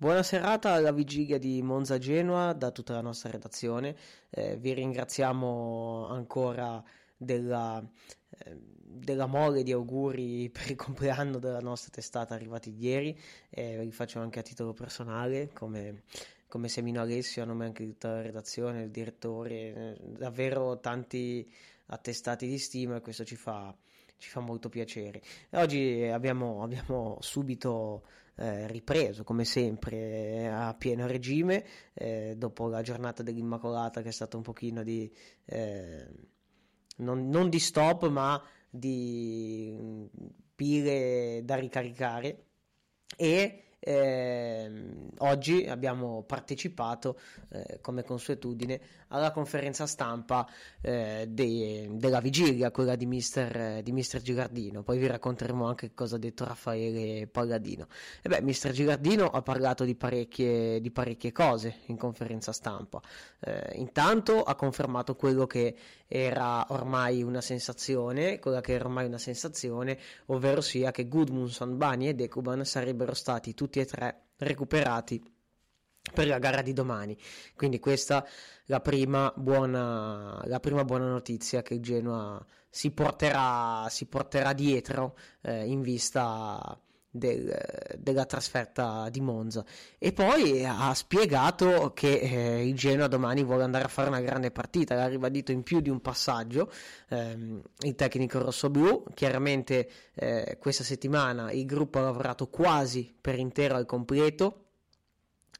Buona serata alla vigilia di Monza Genoa da tutta la nostra redazione. Eh, vi ringraziamo ancora della, eh, della mole di auguri per il compleanno della nostra testata arrivati ieri. Eh, vi faccio anche a titolo personale come, come Semino Alessio, a nome anche di tutta la redazione, il direttore. Eh, davvero tanti attestati di stima e questo ci fa, ci fa molto piacere. Oggi abbiamo, abbiamo subito eh, ripreso come sempre a pieno regime eh, dopo la giornata dell'Immacolata che è stata un pochino di eh, non, non, di stop ma di mm, pile da ricaricare e eh, oggi abbiamo partecipato, eh, come consuetudine, alla conferenza stampa eh, de- della vigilia, quella di mister, di mister Girardino. Poi vi racconteremo anche cosa ha detto Raffaele Palladino. E beh, mister Girardino ha parlato di parecchie, di parecchie cose in conferenza stampa. Eh, intanto ha confermato quello che era ormai una sensazione, quella che era ormai una sensazione, ovvero sia che Gudmundsson, Bani e Dekuban sarebbero stati tutti tutti e tre recuperati per la gara di domani. Quindi questa è la prima buona, la prima buona notizia che Genoa si porterà, si porterà dietro eh, in vista del, della trasferta di Monza. E poi ha spiegato che eh, il Genoa domani vuole andare a fare una grande partita. L'ha ribadito in più di un passaggio ehm, il tecnico rossoblu chiaramente eh, questa settimana il gruppo ha lavorato quasi per intero al completo.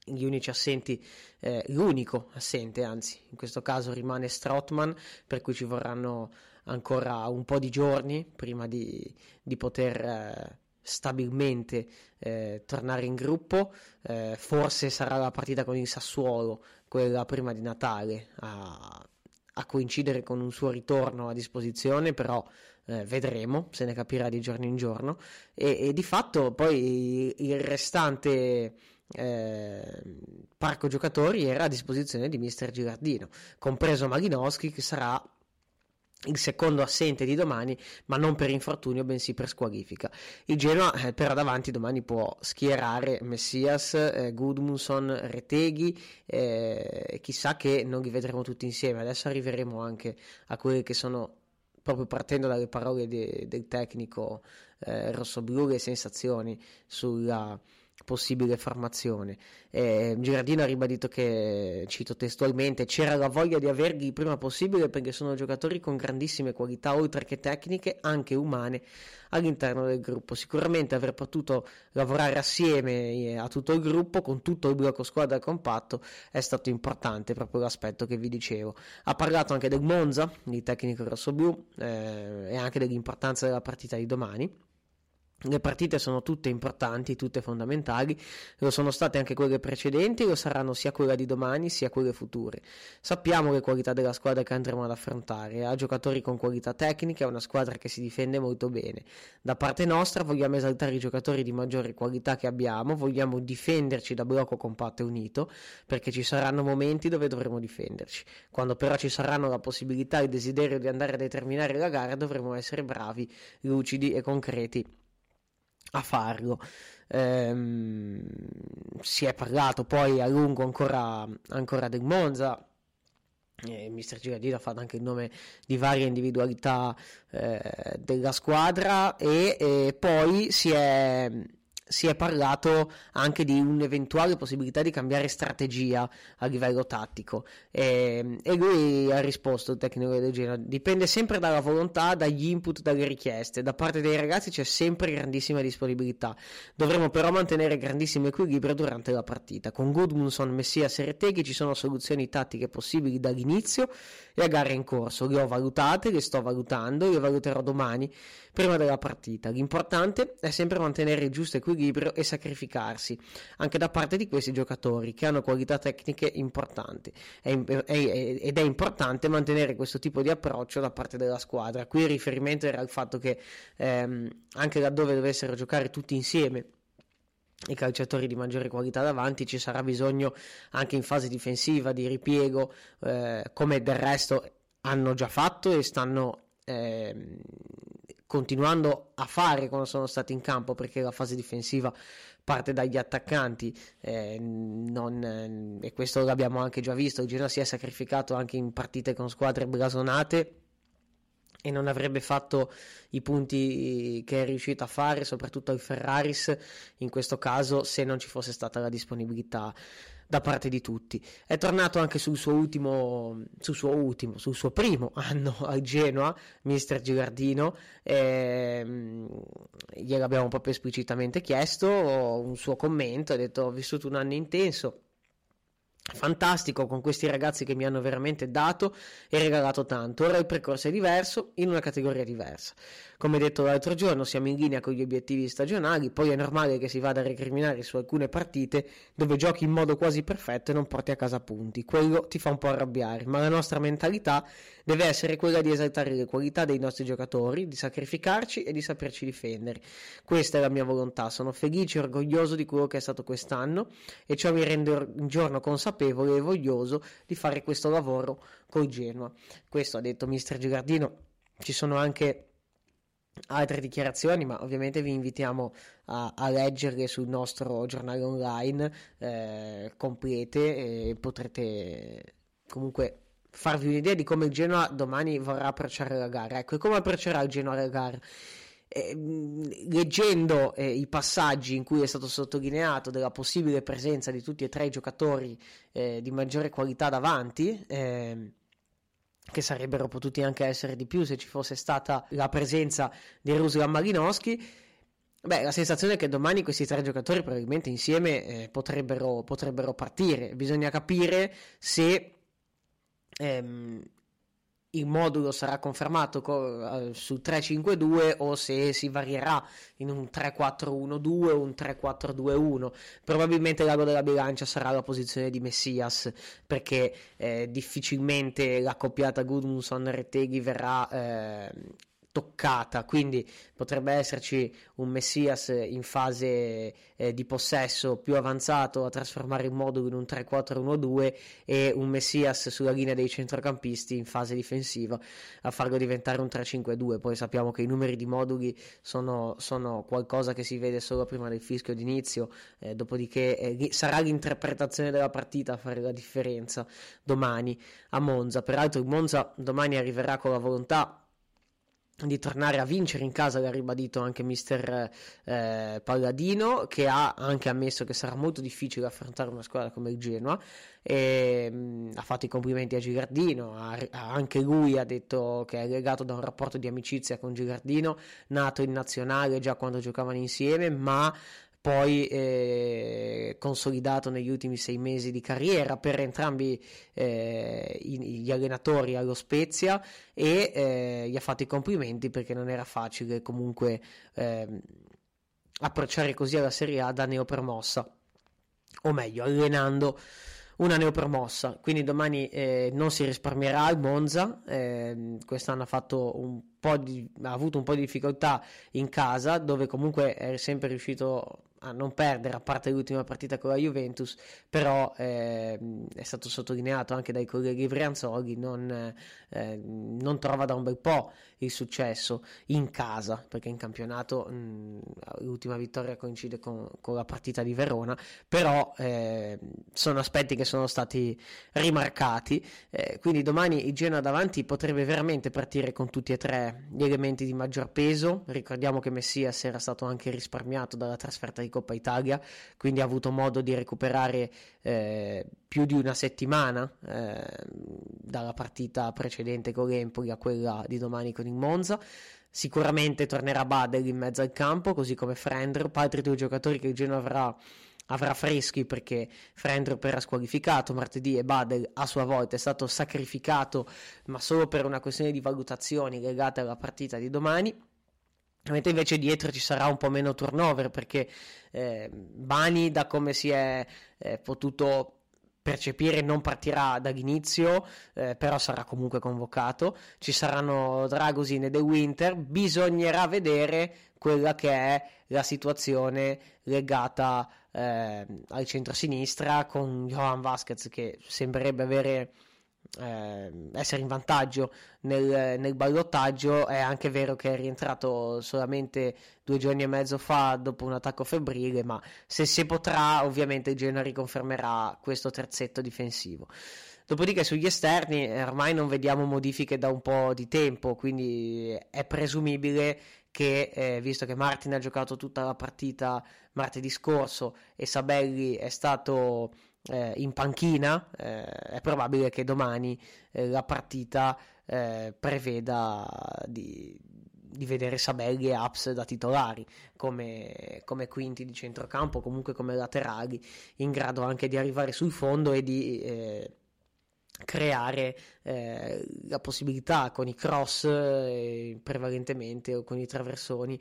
Gli unici assenti, eh, l'unico assente anzi, in questo caso rimane Strottman, per cui ci vorranno ancora un po' di giorni prima di, di poter eh, stabilmente eh, tornare in gruppo. Eh, forse sarà la partita con il Sassuolo, quella prima di Natale, a, a coincidere con un suo ritorno a disposizione, però eh, vedremo, se ne capirà di giorno in giorno. E, e di fatto poi il restante eh, parco giocatori era a disposizione di mister Girardino, compreso Malinowski che sarà il secondo assente di domani, ma non per infortunio, bensì per squalifica. Il Genoa eh, però davanti domani può schierare Messias, eh, Gudmundsson, Reteghi, eh, chissà che non li vedremo tutti insieme. Adesso arriveremo anche a quelli che sono proprio partendo dalle parole de, del tecnico eh, rossoblu, le sensazioni sulla possibile formazione. Eh, Girardino ha ribadito che, cito testualmente, c'era la voglia di averli il prima possibile perché sono giocatori con grandissime qualità, oltre che tecniche, anche umane, all'interno del gruppo. Sicuramente aver potuto lavorare assieme eh, a tutto il gruppo, con tutto il blocco squadra compatto, è stato importante, proprio l'aspetto che vi dicevo. Ha parlato anche del Monza, il tecnico rossoblu, eh, e anche dell'importanza della partita di domani le partite sono tutte importanti, tutte fondamentali, lo sono state anche quelle precedenti, lo saranno sia quella di domani sia quelle future. Sappiamo le qualità della squadra che andremo ad affrontare, ha giocatori con qualità tecniche, è una squadra che si difende molto bene. Da parte nostra vogliamo esaltare i giocatori di maggiore qualità che abbiamo, vogliamo difenderci da blocco compatto e unito, perché ci saranno momenti dove dovremo difenderci. Quando però ci saranno la possibilità e il desiderio di andare a determinare la gara, dovremo essere bravi, lucidi e concreti a farlo. Ehm, si è parlato poi a lungo ancora, ancora del Monza. Eh, Mister Girardino ha fatto anche il nome di varie individualità eh, della squadra e, e poi si è si è parlato anche di un'eventuale possibilità di cambiare strategia a livello tattico. E, e lui ha risposto il tecnico del Genoa dipende sempre dalla volontà dagli input dalle richieste. Da parte dei ragazzi c'è sempre grandissima disponibilità. Dovremo però mantenere grandissimo equilibrio durante la partita. Con Gudmundsson, Messias e Reteghi ci sono soluzioni tattiche possibili dall'inizio e a gare in corso. Le ho valutate, le sto valutando le valuterò domani prima della partita. L'importante è sempre mantenere il giusto equilibrio equilibrio e sacrificarsi anche da parte di questi giocatori che hanno qualità tecniche importanti è, è, ed è importante mantenere questo tipo di approccio da parte della squadra. Qui il riferimento era al fatto che ehm, anche laddove dovessero giocare tutti insieme i calciatori di maggiore qualità davanti ci sarà bisogno anche in fase difensiva di ripiego eh, come del resto hanno già fatto e stanno eh, continuando a fare quando sono stati in campo perché la fase difensiva parte dagli attaccanti eh, non, e questo l'abbiamo anche già visto il Genoa si è sacrificato anche in partite con squadre blasonate e non avrebbe fatto i punti che è riuscito a fare, soprattutto al Ferraris, in questo caso se non ci fosse stata la disponibilità da parte di tutti. È tornato anche sul suo ultimo, sul suo, ultimo, sul suo primo anno al Genoa, mister Girardino. Eh, gliel'abbiamo proprio esplicitamente chiesto un suo commento, ha detto ho vissuto un anno intenso fantastico con questi ragazzi che mi hanno veramente dato e regalato tanto. Ora il percorso è diverso in una categoria diversa. Come detto l'altro giorno, siamo in linea con gli obiettivi stagionali, poi è normale che si vada a recriminare su alcune partite dove giochi in modo quasi perfetto e non porti a casa punti. Quello ti fa un po' arrabbiare, ma la nostra mentalità deve essere quella di esaltare le qualità dei nostri giocatori, di sacrificarci e di saperci difendere. Questa è la mia volontà, sono felice e orgoglioso di quello che è stato quest'anno e ciò mi rende un giorno consapevole e voglioso di fare questo lavoro col Genoa. Questo ha detto mister Girardino. Ci sono anche altre dichiarazioni, ma ovviamente vi invitiamo a, a leggerle sul nostro giornale online eh, complete e potrete comunque farvi un'idea di come il Genoa domani vorrà approcciare la gara. Ecco, e come approccerà il Genoa la gara? Eh, leggendo eh, i passaggi in cui è stato sottolineato della possibile presenza di tutti e tre i giocatori eh, di maggiore qualità davanti, ehm, che sarebbero potuti anche essere di più se ci fosse stata la presenza di Ruslan Malinowski. Beh, la sensazione è che domani questi tre giocatori probabilmente insieme eh, potrebbero, potrebbero, partire. Bisogna capire se ehm, il modulo sarà confermato co- uh, su 3-5-2 o se si varierà in un 3-4-1-2 o un 3-4-2-1. Probabilmente l'ago della bilancia sarà la posizione di Messias perché eh, difficilmente la coppiata Gudmundsson-Retteghi verrà eh, toccata, quindi potrebbe esserci un Messias in fase eh, di possesso più avanzato a trasformare il modulo in un 3-4-1-2 e un Messias sulla linea dei centrocampisti in fase difensiva a farlo diventare un 3-5-2. Poi sappiamo che i numeri di moduli sono, sono qualcosa che si vede solo prima del fischio d'inizio, eh, dopodiché eh, sarà l'interpretazione della partita a fare la differenza domani a Monza. Peraltro il Monza domani arriverà con la volontà di tornare a vincere in casa, l'ha ribadito anche mister eh, Palladino, che ha anche ammesso che sarà molto difficile affrontare una squadra come il Genoa. E, mh, mm, ha fatto i complimenti a Girardino, ha, anche lui ha detto che è legato da un rapporto di amicizia con Girardino, nato in nazionale già quando giocavano insieme, ma poi eh, consolidato negli ultimi sei mesi di carriera per entrambi eh, gli allenatori allo Spezia e eh, gli ha fatto i complimenti perché non era facile comunque ehm, approcciare così alla Serie A da neopromossa. O meglio allenando una neopromossa. Quindi domani eh, non si risparmierà al Monza eh, quest'anno ha fatto un di, ha avuto un po' di difficoltà in casa dove comunque è sempre riuscito a non perdere, a parte l'ultima partita con la Juventus, però eh, è stato sottolineato anche dai colleghi Brianzoli, non, eh, non, trova da un bel po' il successo in casa, perché in campionato mh, l'ultima vittoria coincide con, con, la partita di Verona, però eh, sono aspetti che sono stati rimarcati, eh, quindi domani il Genoa davanti potrebbe veramente partire con tutti e tre gli elementi di maggior peso, ricordiamo che Messias era stato anche risparmiato dalla trasferta di Coppa Italia, quindi ha avuto modo di recuperare eh, più di una settimana eh, dalla partita precedente con l'Empoli a quella di domani con il Monza. Sicuramente tornerà Badel in mezzo al campo, così come Frendrup, altri due giocatori che il Genoa avrà avrà freschi perché Frendrup era squalificato martedì e Badel a sua volta è stato sacrificato ma solo per una questione di valutazioni legate alla partita di domani Mentre invece dietro ci sarà un po' meno turnover perché eh, Bani, da come si è eh, potuto percepire, non partirà dall'inizio, eh, però sarà comunque convocato. Ci saranno Dragosin e De Winter. Bisognerà vedere quella che è la situazione legata eh, al centro-sinistra con Johan Vasquez che sembrerebbe avere eh, essere in vantaggio nel, nel ballottaggio. È anche vero che è rientrato solamente due giorni e mezzo fa dopo un attacco febbrile, ma se si potrà, ovviamente il Genoa riconfermerà questo terzetto difensivo. Dopodiché sugli esterni ormai non vediamo modifiche da un po' di tempo, quindi è presumibile che, eh, visto che Martin ha giocato tutta la partita martedì scorso e Sabelli è stato eh, in panchina, eh, è probabile che domani eh, la partita eh, preveda di, di, vedere Sabelli e Aps da titolari come, come, quinti di centrocampo, comunque come laterali, in grado anche di arrivare sul fondo e di eh, creare eh, la possibilità con i cross eh, prevalentemente o con i traversoni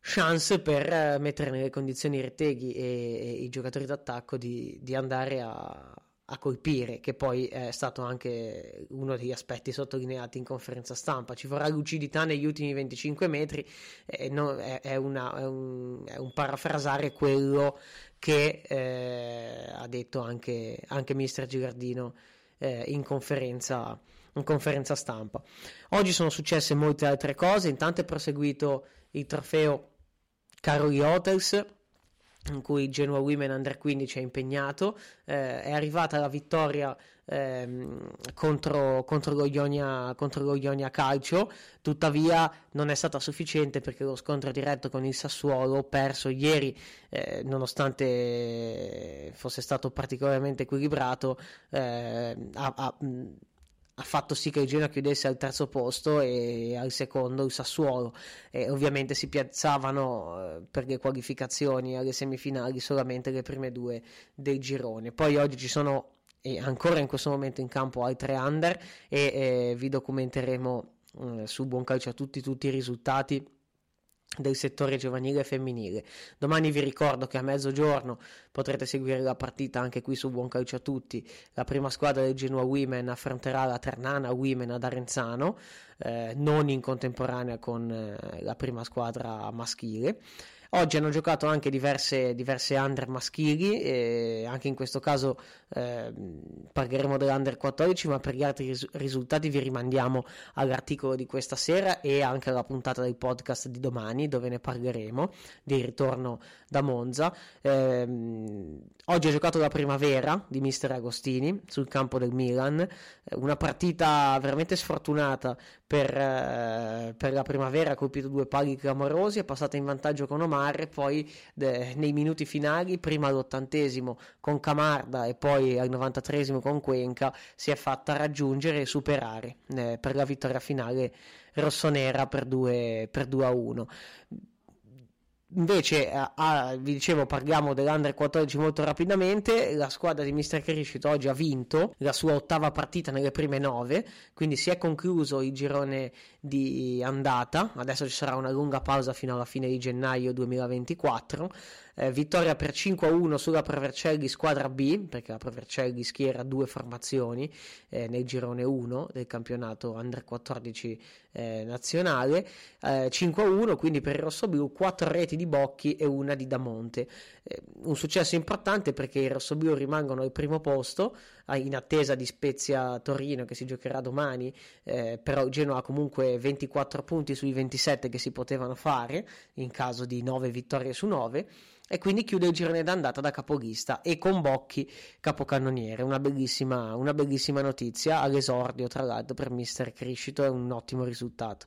chance per eh, mettere nelle condizioni Reteghi e, e i giocatori d'attacco di, di andare a, a, colpire, che poi è stato anche uno degli aspetti sottolineati in conferenza stampa. Ci vorrà lucidità negli ultimi 25 metri, eh, no, è, è, una, è, un, è, un, parafrasare quello che eh, ha detto anche, anche mister Girardino eh, in, conferenza, in conferenza stampa. Oggi sono successe molte altre cose, intanto è proseguito il trofeo Caroli Hotels in cui Genoa Women Under 15 è impegnato, eh, è arrivata la vittoria ehm, contro, contro, lo Ionia, contro lo Ionia Calcio, tuttavia non è stata sufficiente perché lo scontro diretto con il Sassuolo, perso ieri, eh, nonostante fosse stato particolarmente equilibrato, eh, ha, ha ha fatto sì che il Genoa chiudesse al terzo posto e al secondo il Sassuolo. E ovviamente si piazzavano eh, per le qualificazioni alle semifinali solamente le prime due del girone poi oggi ci sono ancora in questo momento in campo altre under e eh, vi documenteremo eh, su Buon Calcio a tutti tutti i risultati del settore giovanile e femminile. Domani vi ricordo che a mezzogiorno potrete seguire la partita anche qui su Buon Calcio a Tutti. La prima squadra del Genoa Women affronterà la Ternana Women ad Arenzano, eh, non in contemporanea con eh, la prima squadra maschile. Oggi hanno giocato anche diverse, diverse under maschili, e anche in questo caso eh, parleremo dell'under 14, ma per gli altri ris- risultati vi rimandiamo all'articolo di questa sera e anche alla puntata del podcast di domani, dove ne parleremo di ritorno da Monza. Eh, oggi ha giocato la primavera di mister Agostini sul campo del Milan, una partita veramente sfortunata per, eh, per la primavera, ha colpito due pali clamorosi, è passata in vantaggio con Omar e poi de, nei minuti finali, prima all'ottantesimo con Camarda e poi al 93esimo con Cuenca, si è fatta raggiungere e superare eh, per la vittoria finale rossonera per 2, per 2 a 1. Invece, ah, vi dicevo, parliamo dell'Under 14 molto rapidamente. La squadra di Mister Crescito oggi ha vinto la sua ottava partita nelle prime nove, quindi si è concluso il girone di andata. Adesso ci sarà una lunga pausa fino alla fine di gennaio 2024 eh, vittoria per 5-1 sulla Provercelli squadra B, perché la Provercelli schiera due formazioni eh, nel girone 1 del campionato Under 14 eh, nazionale, 5-1 eh, quindi per il rossoblu 4 reti di Bocchi e una di Damonte. Eh, un successo importante perché i rossoblu rimangono al primo posto in attesa di Spezia Torino che si giocherà domani, eh, però Genoa ha comunque 24 punti sui 27 che si potevano fare in caso di 9 vittorie su 9 e quindi chiude il girone d'andata da capolista e con Bocchi capocannoniere. Una bellissima, una bellissima notizia all'esordio, tra l'altro, per mister Criscito è un ottimo risultato.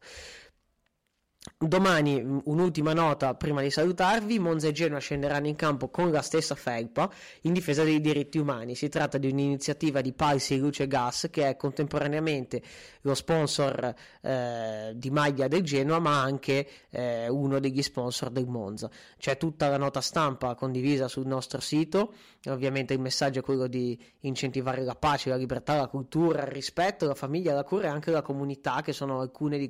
Domani un'ultima nota prima di salutarvi, Monza e Genoa scenderanno in campo con la stessa felpa in difesa dei diritti umani. Si tratta di un'iniziativa di Palsi Luce Gas che è contemporaneamente lo sponsor eh, di maglia del Genoa ma anche eh, uno degli sponsor del Monza. C'è tutta la nota stampa condivisa sul nostro sito, ovviamente il messaggio è quello di incentivare la pace, la libertà, la cultura, il rispetto, la famiglia, la cura e anche la comunità che sono alcune di,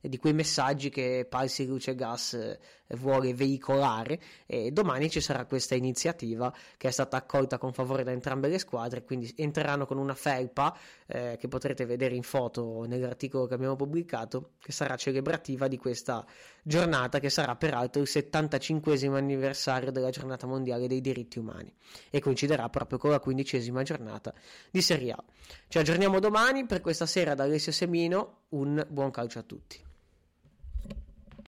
di quei messaggi messaggi che Palsi Luce Gas eh, vuole veicolare e domani ci sarà questa iniziativa che è stata accolta con favore da entrambe le squadre, quindi entreranno con una felpa eh, che potrete vedere in foto nell'articolo che abbiamo pubblicato, che sarà celebrativa di questa giornata che sarà peraltro il 75 anniversario della giornata mondiale dei diritti umani e coinciderà proprio con la quindicesima giornata di Serie A. Ci aggiorniamo domani per questa sera da Alessio Semino, un buon calcio a tutti.